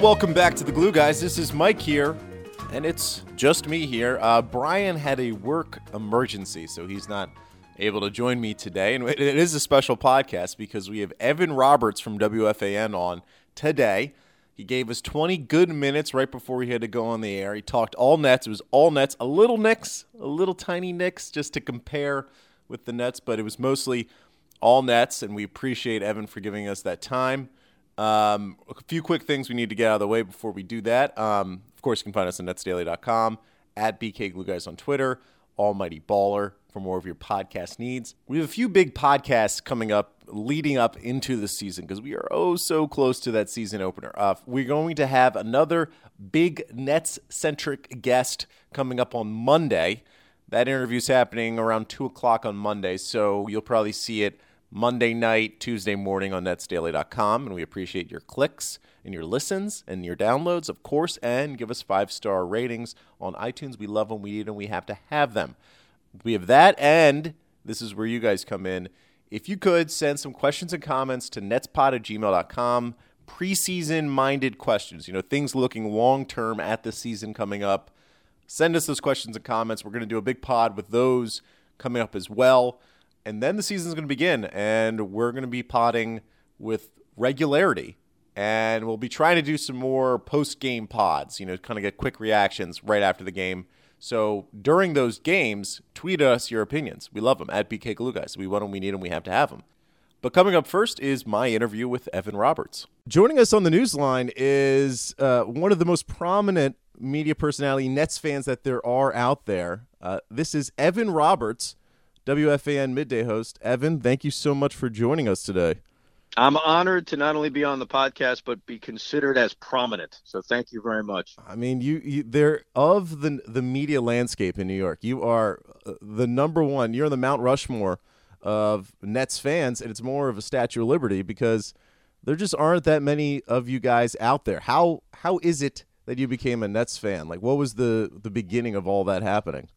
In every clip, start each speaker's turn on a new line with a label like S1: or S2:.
S1: welcome back to the Glue Guys. This is Mike here, and it's just me here. Uh, Brian had a work emergency, so he's not able to join me today. And it is a special podcast because we have Evan Roberts from WFAN on today. He gave us 20 good minutes right before he had to go on the air. He talked all Nets. It was all Nets, a little Knicks, a little tiny Knicks, just to compare with the Nets, but it was mostly all Nets, and we appreciate Evan for giving us that time. Um, a few quick things we need to get out of the way before we do that. Um, of course, you can find us on netsdaily.com, at BK Glue Guys on Twitter, Almighty Baller for more of your podcast needs. We have a few big podcasts coming up leading up into the season because we are oh so close to that season opener. Uh, we're going to have another big Nets centric guest coming up on Monday. That interview is happening around 2 o'clock on Monday, so you'll probably see it Monday night, Tuesday morning on netsdaily.com. And we appreciate your clicks and your listens and your downloads, of course, and give us five star ratings on iTunes. We love them, we need them, we have to have them. We have that, and this is where you guys come in. If you could send some questions and comments to netspod at gmail.com, preseason minded questions, you know, things looking long term at the season coming up. Send us those questions and comments. We're going to do a big pod with those coming up as well and then the season's going to begin, and we're going to be potting with regularity. And we'll be trying to do some more post game pods, you know, kind of get quick reactions right after the game. So during those games, tweet us your opinions. We love them at BK Glue Guys. We want them, we need them, we have to have them. But coming up first is my interview with Evan Roberts. Joining us on the news line is uh, one of the most prominent media personality Nets fans that there are out there. Uh, this is Evan Roberts WFAN midday host. Evan, thank you so much for joining us today.
S2: I'm honored to not only be on the podcast but be considered as prominent. So thank you very much.
S1: I mean, you, you they're of the the media landscape in New York. You are uh, the number one. You're the Mount Rushmore of Nets fans, and it's more of a Statue of Liberty because there just aren't that many of you guys out there. How how is it that you became a Nets fan? Like, what was the the beginning of all that happening?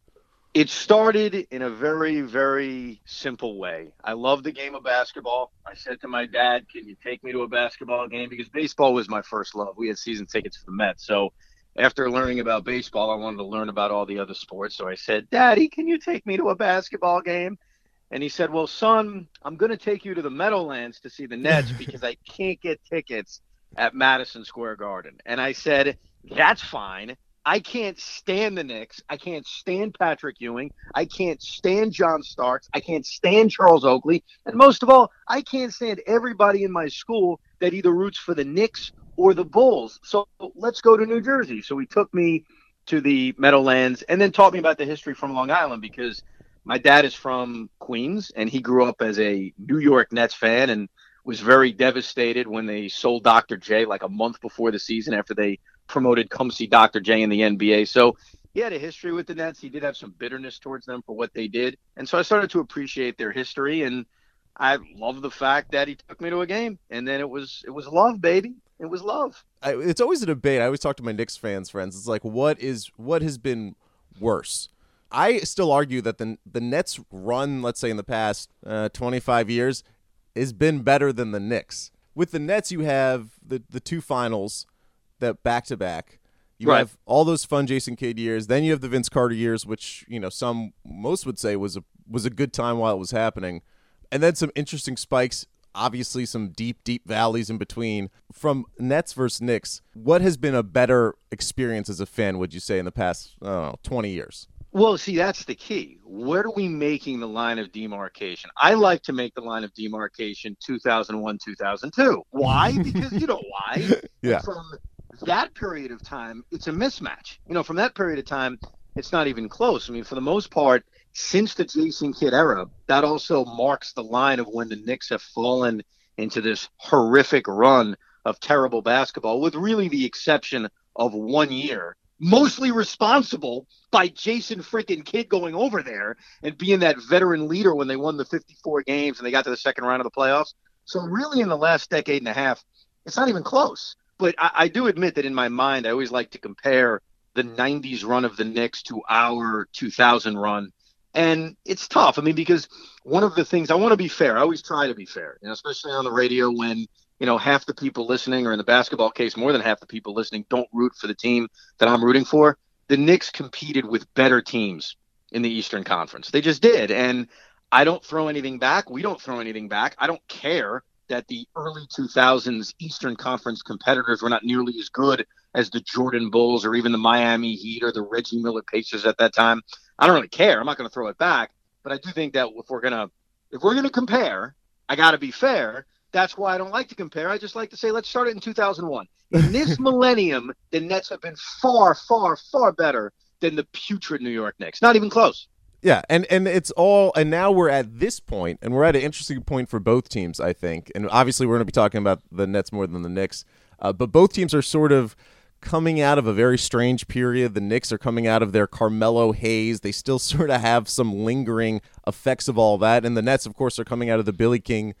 S2: It started in a very, very simple way. I love the game of basketball. I said to my dad, Can you take me to a basketball game? Because baseball was my first love. We had season tickets for the Mets. So after learning about baseball, I wanted to learn about all the other sports. So I said, Daddy, can you take me to a basketball game? And he said, Well, son, I'm going to take you to the Meadowlands to see the Nets because I can't get tickets at Madison Square Garden. And I said, That's fine. I can't stand the Knicks. I can't stand Patrick Ewing. I can't stand John Starks. I can't stand Charles Oakley. And most of all, I can't stand everybody in my school that either roots for the Knicks or the Bulls. So let's go to New Jersey. So he took me to the Meadowlands and then taught me about the history from Long Island because my dad is from Queens and he grew up as a New York Nets fan and was very devastated when they sold Dr. J like a month before the season after they promoted come see Dr. J in the NBA. So he had a history with the Nets. He did have some bitterness towards them for what they did. And so I started to appreciate their history and I love the fact that he took me to a game and then it was it was love, baby. It was love.
S1: I, it's always a debate. I always talk to my Knicks fans friends. It's like what is what has been worse? I still argue that the the Nets run, let's say in the past uh, 25 years, has been better than the Knicks. With the Nets, you have the the two finals that back to back. You right. have all those fun Jason Kidd years. Then you have the Vince Carter years, which you know some most would say was a was a good time while it was happening, and then some interesting spikes. Obviously, some deep, deep valleys in between. From Nets versus Knicks, what has been a better experience as a fan? Would you say in the past, I don't know, twenty years?
S2: Well, see, that's the key. Where are we making the line of demarcation? I like to make the line of demarcation 2001, 2002. Why? because you know why.
S1: yeah.
S2: From that period of time, it's a mismatch. You know, from that period of time, it's not even close. I mean, for the most part, since the Jason Kidd era, that also marks the line of when the Knicks have fallen into this horrific run of terrible basketball, with really the exception of one year, mostly responsible by Jason freaking Kidd going over there and being that veteran leader when they won the 54 games and they got to the second round of the playoffs. So, really, in the last decade and a half, it's not even close but I, I do admit that in my mind, I always like to compare the 90s run of the Knicks to our 2000 run. And it's tough. I mean, because one of the things I want to be fair, I always try to be fair, you know, especially on the radio when you know, half the people listening, or in the basketball case, more than half the people listening, don't root for the team that I'm rooting for. The Knicks competed with better teams in the Eastern Conference. They just did. And I don't throw anything back. We don't throw anything back. I don't care that the early 2000s Eastern Conference competitors were not nearly as good as the Jordan Bulls or even the Miami Heat or the Reggie Miller Pacers at that time. I don't really care. I'm not going to throw it back, but I do think that if we're going to if we're going to compare, I got to be fair. That's why I don't like to compare. I just like to say let's start it in 2001. In this millennium, the Nets have been far, far, far better than the putrid New York Knicks. Not even close.
S1: Yeah, and and it's all and now we're at this point, and we're at an interesting point for both teams, I think. And obviously, we're going to be talking about the Nets more than the Knicks, uh, but both teams are sort of coming out of a very strange period. The Knicks are coming out of their Carmelo haze. They still sort of have some lingering effects of all that, and the Nets, of course, are coming out of the Billy King,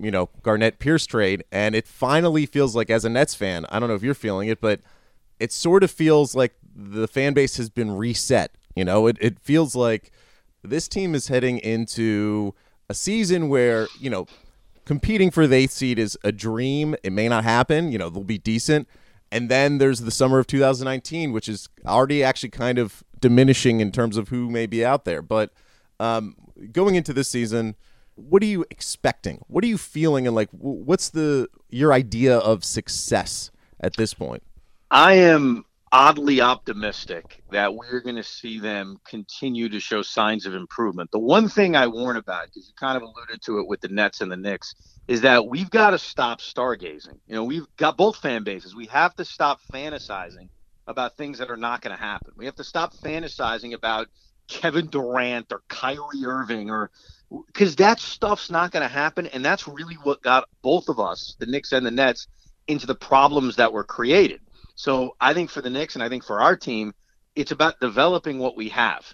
S1: you know, Garnett Pierce trade, and it finally feels like, as a Nets fan, I don't know if you're feeling it, but it sort of feels like the fan base has been reset you know, it, it feels like this team is heading into a season where, you know, competing for the eighth seed is a dream. It may not happen. You know, they'll be decent. And then there's the summer of 2019, which is already actually kind of diminishing in terms of who may be out there. But um, going into this season, what are you expecting? What are you feeling? And like, what's the your idea of success at this point?
S2: I am oddly optimistic that we're going to see them continue to show signs of improvement. The one thing I warn about, because you kind of alluded to it with the Nets and the Knicks, is that we've got to stop stargazing. You know, we've got both fan bases. We have to stop fantasizing about things that are not going to happen. We have to stop fantasizing about Kevin Durant or Kyrie Irving or because that stuff's not going to happen. And that's really what got both of us, the Knicks and the Nets, into the problems that were created so I think for the Knicks and I think for our team, it's about developing what we have.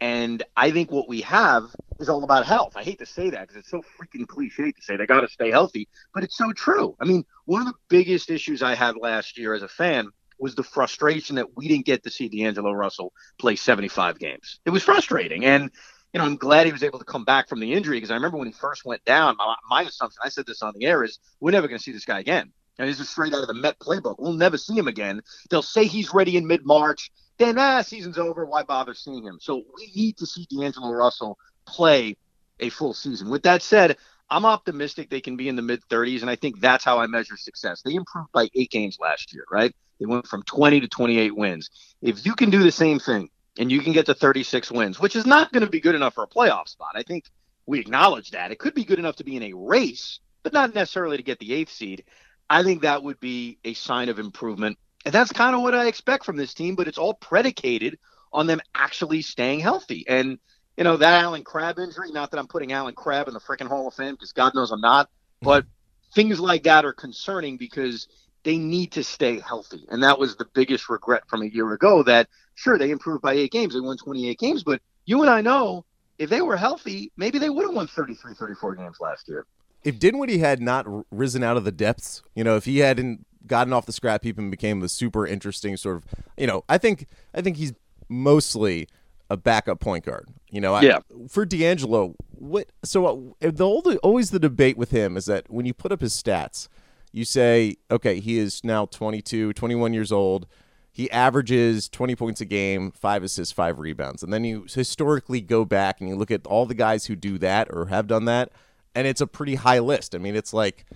S2: And I think what we have is all about health. I hate to say that because it's so freaking cliche to say they got to stay healthy, but it's so true. I mean, one of the biggest issues I had last year as a fan was the frustration that we didn't get to see D'Angelo Russell play 75 games. It was frustrating. And, you know, I'm glad he was able to come back from the injury because I remember when he first went down, my, my assumption, I said this on the air, is we're never going to see this guy again. And this is straight out of the Met playbook. We'll never see him again. They'll say he's ready in mid March. Then, ah, season's over. Why bother seeing him? So we need to see D'Angelo Russell play a full season. With that said, I'm optimistic they can be in the mid 30s, and I think that's how I measure success. They improved by eight games last year, right? They went from 20 to 28 wins. If you can do the same thing and you can get to 36 wins, which is not going to be good enough for a playoff spot, I think we acknowledge that. It could be good enough to be in a race, but not necessarily to get the eighth seed. I think that would be a sign of improvement. And that's kind of what I expect from this team, but it's all predicated on them actually staying healthy. And, you know, that Allen Crabbe injury, not that I'm putting Allen Crabbe in the freaking Hall of Fame because God knows I'm not, mm-hmm. but things like that are concerning because they need to stay healthy. And that was the biggest regret from a year ago that, sure, they improved by eight games. They won 28 games, but you and I know if they were healthy, maybe they would have won 33, 34 games last year
S1: if Dinwiddie had not risen out of the depths, you know, if he hadn't gotten off the scrap heap and became a super interesting sort of, you know, I think I think he's mostly a backup point guard. You know,
S2: yeah.
S1: I, for D'Angelo, what? So uh, the always the debate with him is that when you put up his stats, you say, okay, he is now 22, 21 years old. He averages 20 points a game, five assists, five rebounds. And then you historically go back and you look at all the guys who do that or have done that and it's a pretty high list. I mean, it's like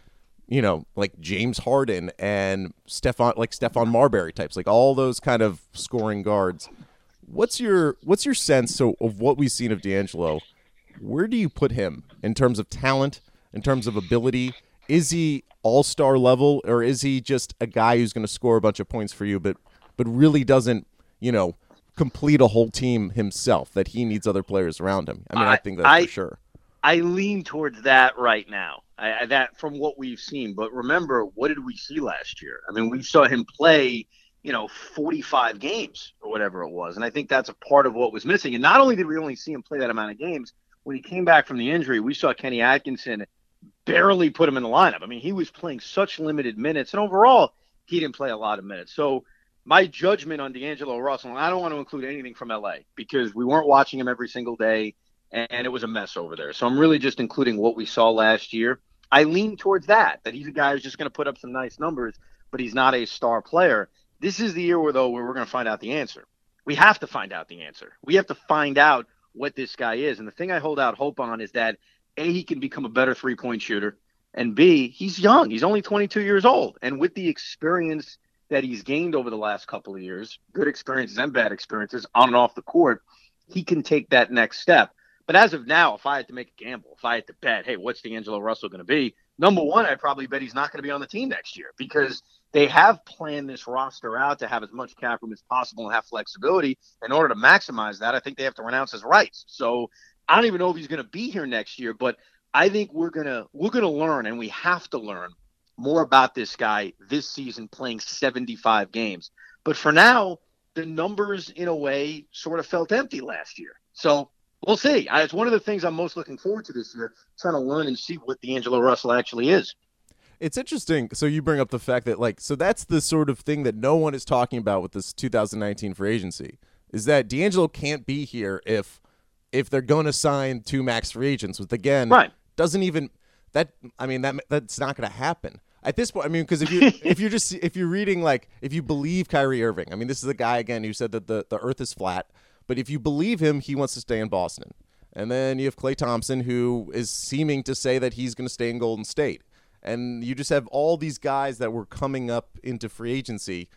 S1: you know, like James Harden and Stephon, like Stephon Marbury types, like all those kind of scoring guards. What's your what's your sense so of what we've seen of D'Angelo? Where do you put him in terms of talent, in terms of ability? Is he all star level, or is he just a guy who's going to score a bunch of points for you, but but really doesn't, you know, complete a whole team himself? That he needs other players around him. I mean, I, I think that's I, for sure.
S2: I lean towards that right now. I, that from what we've seen. But remember, what did we see last year? I mean, we saw him play, you know, 45 games or whatever it was, and I think that's a part of what was missing. And not only did we only see him play that amount of games, when he came back from the injury, we saw Kenny Atkinson barely put him in the lineup. I mean, he was playing such limited minutes, and overall, he didn't play a lot of minutes. So my judgment on D'Angelo Russell, I don't want to include anything from LA because we weren't watching him every single day and it was a mess over there. So I'm really just including what we saw last year. I lean towards that, that he's a guy who's just going to put up some nice numbers, but he's not a star player. This is the year where, though, where we're going to find out the answer. We have to find out the answer. We have to find out what this guy is. And the thing I hold out hope on is that A, he can become a better three point shooter, and B, he's young. He's only 22 years old. And with the experience that he's gained over the last couple of years, good experiences and bad experiences on and off the court, he can take that next step. But as of now, if I had to make a gamble, if I had to bet, hey, what's D'Angelo Russell going to be? Number one, I'd probably bet he's not going to be on the team next year because they have planned this roster out to have as much cap room as possible and have flexibility. In order to maximize that, I think they have to renounce his rights. So I don't even know if he's going to be here next year, but I think we're gonna we're gonna learn, and we have to learn more about this guy this season, playing 75 games. But for now, the numbers in a way sort of felt empty last year. So we'll see. It's one of the things I'm most looking forward to this year, trying to learn and see what D'Angelo Russell actually is.
S1: It's interesting. So you bring up the fact that like so that's the sort of thing that no one is talking about with this 2019 free agency is that D'Angelo can't be here if if they're going to sign two max free agents, which again
S2: right.
S1: doesn't even that I mean that that's not going to happen at this point. I mean, because if you if you're just if you're reading like if you believe Kyrie Irving, I mean, this is a guy again who said that the the Earth is flat, but if you believe him, he wants to stay in Boston. And then you have Klay Thompson, who is seeming to say that he's going to stay in Golden State. And you just have all these guys that were coming up into free agency.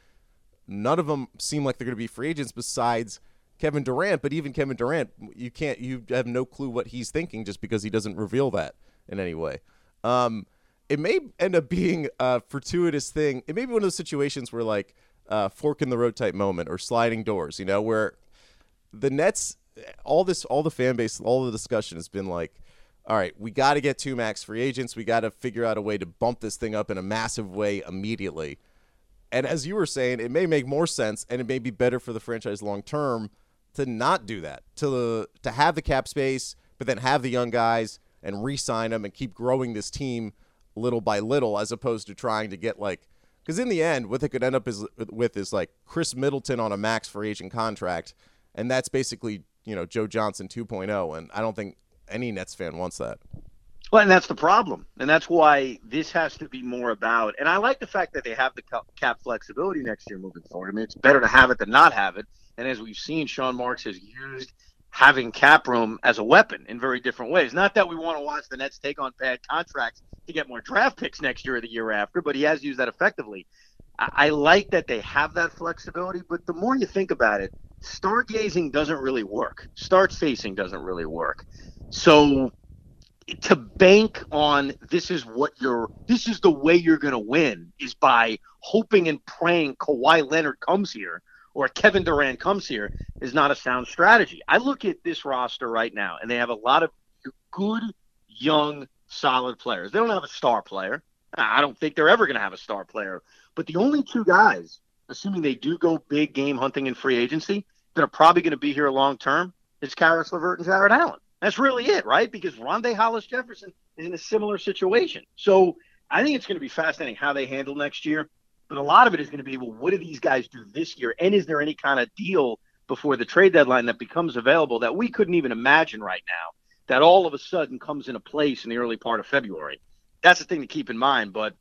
S1: None of them seem like they're going to be free agents besides Kevin Durant. But even Kevin Durant, you can't, you have no clue what he's thinking just because he doesn't reveal that in any way. Um, it may end up being a fortuitous thing. It may be one of those situations where, like, uh, fork in the road type moment or sliding doors, you know, where the Nets, all this, all the fan base, all the discussion has been like, all right, we got to get two max free agents. We got to figure out a way to bump this thing up in a massive way immediately. And as you were saying, it may make more sense and it may be better for the franchise long term to not do that, to to have the cap space, but then have the young guys and re-sign them and keep growing this team little by little, as opposed to trying to get like because in the end, what they could end up is with is like Khris Middleton on a max free agent contract, and that's basically you know Joe Johnson 2.0, and I don't think any Nets fan wants that.
S2: Well, and that's the problem, and that's why this has to be more about. And I like the fact that they have the cap flexibility next year moving forward. I mean, it's better to have it than not have it. And as we've seen, Sean Marks has used having cap room as a weapon in very different ways. Not that we want to watch the Nets take on bad contracts to get more draft picks next year or the year after, but he has used that effectively. I, I like that they have that flexibility, but the more you think about it, stargazing doesn't really work. Start facing doesn't really work. So to bank on this is what you're this is the way you're going to win is by hoping and praying Kawhi Leonard comes here or Kevin Durant comes here is not a sound strategy. I look at this roster right now and they have a lot of good young solid players. They don't have a star player. I don't think they're ever going to have a star player. But the only two guys, assuming they do go big game hunting in free agency, that are probably going to be here long term is Caris LeVert and Jarrett Allen. That's really it, right? Because Rondae Hollis Jefferson is in a similar situation. So I think it's going to be fascinating how they handle next year. But a lot of it is going to be, well, what do these guys do this year? And is there any kind of deal before the trade deadline that becomes available that we couldn't even imagine right now that all of a sudden comes into place in the early part of February? That's the thing to keep in mind. But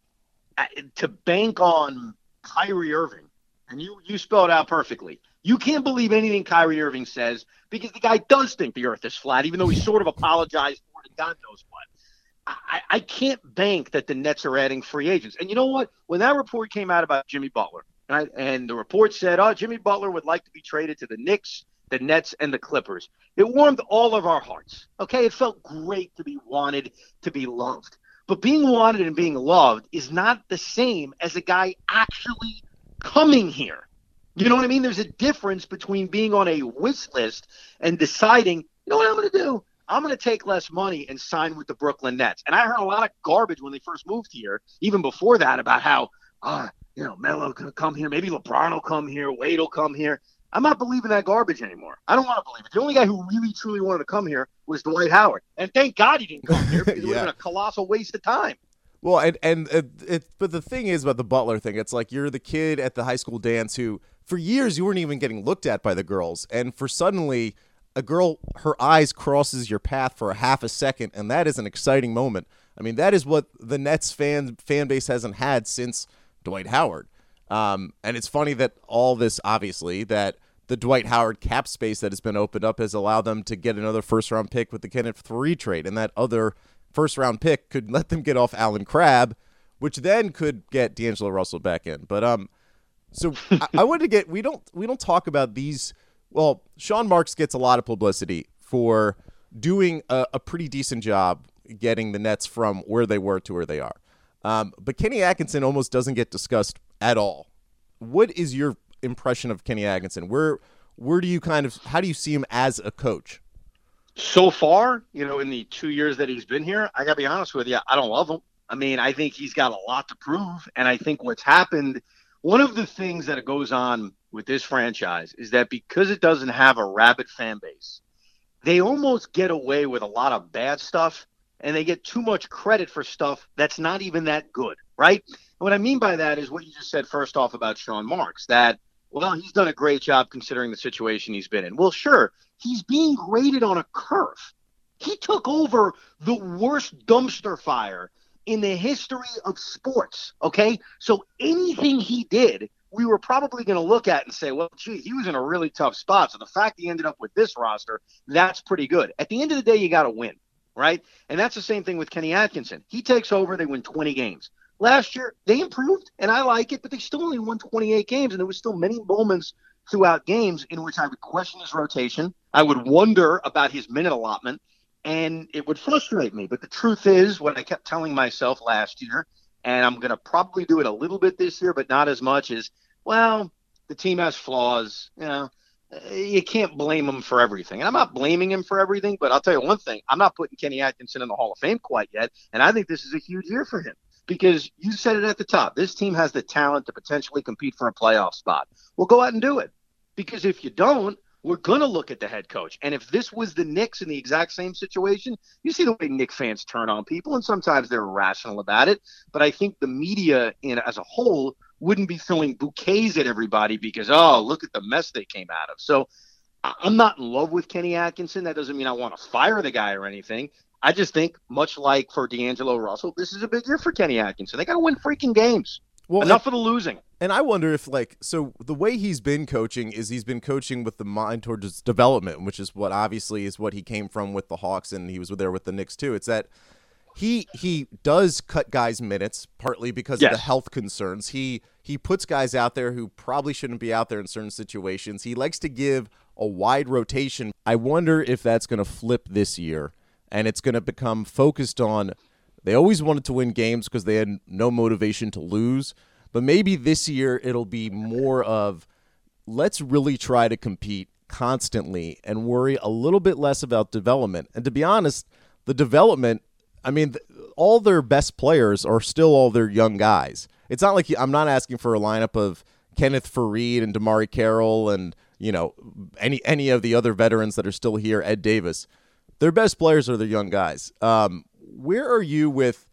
S2: uh, to bank on Kyrie Irving, and you you spelled out perfectly. You can't believe anything Kyrie Irving says because the guy does think the earth is flat, even though he sort of apologized for it God knows what. I, I can't bank that the Nets are adding free agents. And you know what? When that report came out about Jimmy Butler, right, and the report said, oh, Jimmy Butler would like to be traded to the Knicks, the Nets, and the Clippers, it warmed all of our hearts. Okay, it felt great to be wanted, to be loved. But being wanted and being loved is not the same as a guy actually coming here. You know what I mean? There's a difference between being on a wish list and deciding, you know what I'm going to do? I'm going to take less money and sign with the Brooklyn Nets. And I heard a lot of garbage when they first moved here, even before that, about how, uh, you know, Melo can come here. Maybe LeBron will come here. Wade will come here. I'm not believing that garbage anymore. I don't want to believe it. The only guy who really, truly wanted to come here was Dwight Howard. And thank God he didn't come here because yeah. it would have been a colossal waste of time.
S1: Well, and and it, it, but the thing is about the Butler thing, it's like you're the kid at the high school dance who, for years, you weren't even getting looked at by the girls, and for suddenly, a girl, her eyes crosses your path for a half a second, and that is an exciting moment. I mean, that is what the Nets fan fan base hasn't had since Dwight Howard. Um, and it's funny that all this, obviously, that the Dwight Howard cap space that has been opened up has allowed them to get another first round pick with the Kenneth Faried trade, and that other first round pick could let them get off Allen Crabbe, which then could get D'Angelo Russell back in. But um, so I, I wanted to get we don't we don't talk about these. Well, Sean Marks gets a lot of publicity for doing a, a pretty decent job getting the Nets from where they were to where they are. Um, but Kenny Atkinson almost doesn't get discussed at all. What is your impression of Kenny Atkinson? Where where do you kind of how do you see him as a coach?
S2: So far, you know, in the two years that he's been here, I gotta be honest with you, I don't love him. I mean, I think he's got a lot to prove, and I think what's happened. One of the things that goes on with this franchise is that because it doesn't have a rabid fan base, they almost get away with a lot of bad stuff and they get too much credit for stuff that's not even that good, right? And what I mean by that is what you just said first off about Sean Marks, that well, he's done a great job considering the situation he's been in. Well, sure, he's being graded on a curve. He took over the worst dumpster fire in the history of sports. Okay. So anything he did, we were probably going to look at and say, well, gee, he was in a really tough spot. So the fact he ended up with this roster, that's pretty good. At the end of the day, you got to win, right? And that's the same thing with Kenny Atkinson. He takes over, they win 20 games. Last year, they improved, and I like it, but they still only won 28 games, and there was still many moments throughout games in which I would question his rotation. I would wonder about his minute allotment, and it would frustrate me. But the truth is, what I kept telling myself last year, and I'm going to probably do it a little bit this year, but not as much, is well, the team has flaws. You know, eh, you can't blame him for everything. And I'm not blaming him for everything, but I'll tell you one thing: I'm not putting Kenny Atkinson in the Hall of Fame quite yet, and I think this is a huge year for him because you said it at the top. This team has the talent to potentially compete for a playoff spot. Well, go out and do it. Because if you don't, we're going to look at the head coach. And if this was the Knicks in the exact same situation, you see the way Knicks fans turn on people, and sometimes they're irrational about it. But I think the media, in as a whole, wouldn't be throwing bouquets at everybody because, oh, look at the mess they came out of. So I'm not in love with Kenny Atkinson. That doesn't mean I want to fire the guy or anything. I just think, much like for D'Angelo Russell, this is a big year for Kenny Atkinson. They got to win freaking games. Well, enough and, of the losing.
S1: And I wonder if, like, so the way he's been coaching is he's been coaching with the mind towards development, which is what obviously is what he came from with the Hawks, and he was there with the Knicks too. It's that he he does cut guys minutes partly because yes. of the health concerns. He he puts guys out there who probably shouldn't be out there in certain situations. He likes to give a wide rotation. I wonder if that's going to flip this year and it's going to become focused on they always wanted to win games because they had no motivation to lose. But maybe this year it'll be more of let's really try to compete constantly and worry a little bit less about development. And to be honest, the development, I mean, all their best players are still all their young guys. It's not like I'm not asking for a lineup of Kenneth Faried and DeMarre Carroll and, you know, any any of the other veterans that are still here, Ed Davis their best players are the young guys. Um, where are you with?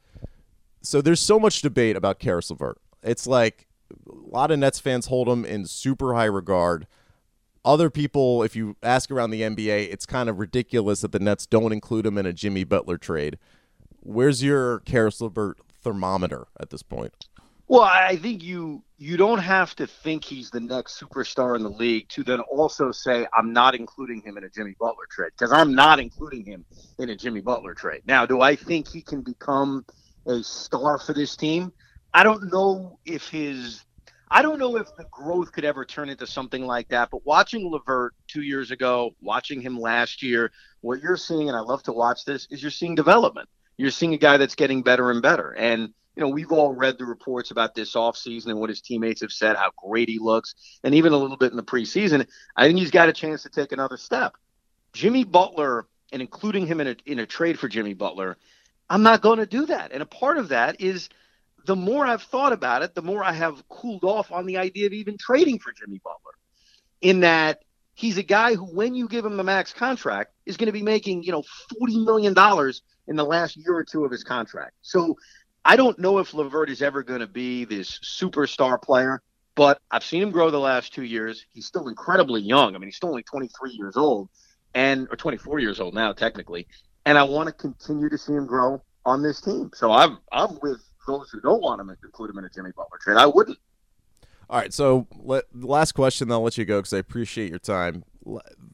S1: So there's so much debate about Caris LeVert. It's like a lot of Nets fans hold him in super high regard. Other people, if you ask around the NBA, it's kind of ridiculous that the Nets don't include him in a Jimmy Butler trade. Where's your Caris LeVert thermometer at this point?
S2: Well, I think you you don't have to think he's the next superstar in the league to then also say I'm not including him in a Jimmy Butler trade because I'm not including him in a Jimmy Butler trade. Now, do I think he can become a star for this team? I don't know if his I don't know if the growth could ever turn into something like that, but watching LeVert two years ago, watching him last year, what you're seeing, and I love to watch this, is you're seeing development. You're seeing a guy that's getting better and better. And you know, we've all read the reports about this offseason and what his teammates have said, how great he looks, and even a little bit in the preseason. I think he's got a chance to take another step. Jimmy Butler, and including him in a, in a trade for Jimmy Butler, I'm not going to do that. And a part of that is the more I've thought about it, the more I have cooled off on the idea of even trading for Jimmy Butler. In that he's a guy who, when you give him the max contract, is going to be making, you know, $40 million in the last year or two of his contract. So I don't know if LeVert is ever going to be this superstar player, but I've seen him grow the last two years. He's still incredibly young. I mean, he's still only 23 years old, and or 24 years old now, technically. And I want to continue to see him grow. on this team. So I'm I'm with those who don't want him to include him in a Jimmy Butler trade. I wouldn't.
S1: All right, so let, last question, then I'll let you go because I appreciate your time.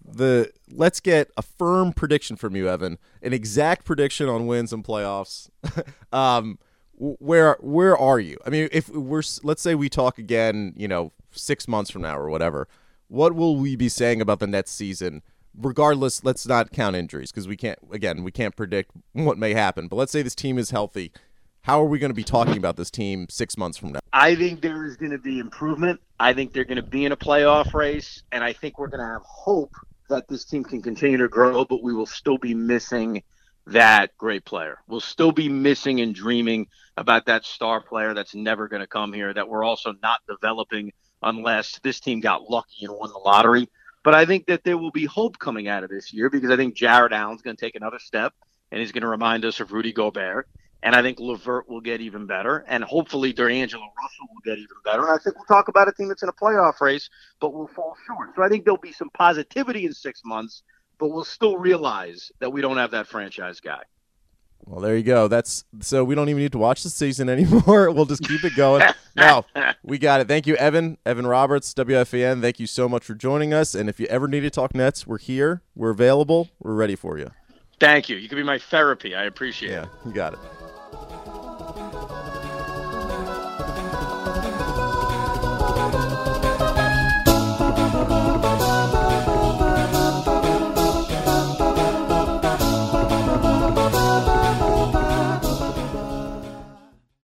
S1: The let's get a firm prediction from you, Evan, an exact prediction on wins and playoffs. um, where where are you? I mean, if we're let's say we talk again, you know, six months from now or whatever, what will we be saying about the Nets season? Regardless, let's not count injuries because we can't. Again, we can't predict what may happen. But let's say this team is healthy. How are we going to be talking about this team six months from now?
S2: I think there is going to be improvement. I think they're going to be in a playoff race, and I think we're going to have hope that this team can continue to grow. But we will still be missing that great player. We'll still be missing and dreaming about that star player that's never going to come here. That we're also not developing unless this team got lucky and won the lottery. But I think that there will be hope coming out of this year because I think Jarrett Allen's going to take another step and he's going to remind us of Rudy Gobert. And I think LeVert will get even better. And hopefully D'Angelo Russell will get even better. And I think we'll talk about a team that's in a playoff race, but will fall short. So I think there'll be some positivity in six months, but we'll still realize that we don't have that franchise guy.
S1: Well, there you go. That's so we don't even need to watch the season anymore. we'll just keep it going. now we got it. Thank you, Evan. Evan Roberts, WFAN. Thank you so much for joining us. And if you ever need to talk Nets, we're here. We're available. We're ready for you.
S2: Thank you. You could be my therapy. I appreciate
S1: yeah,
S2: it.
S1: Yeah, you got it.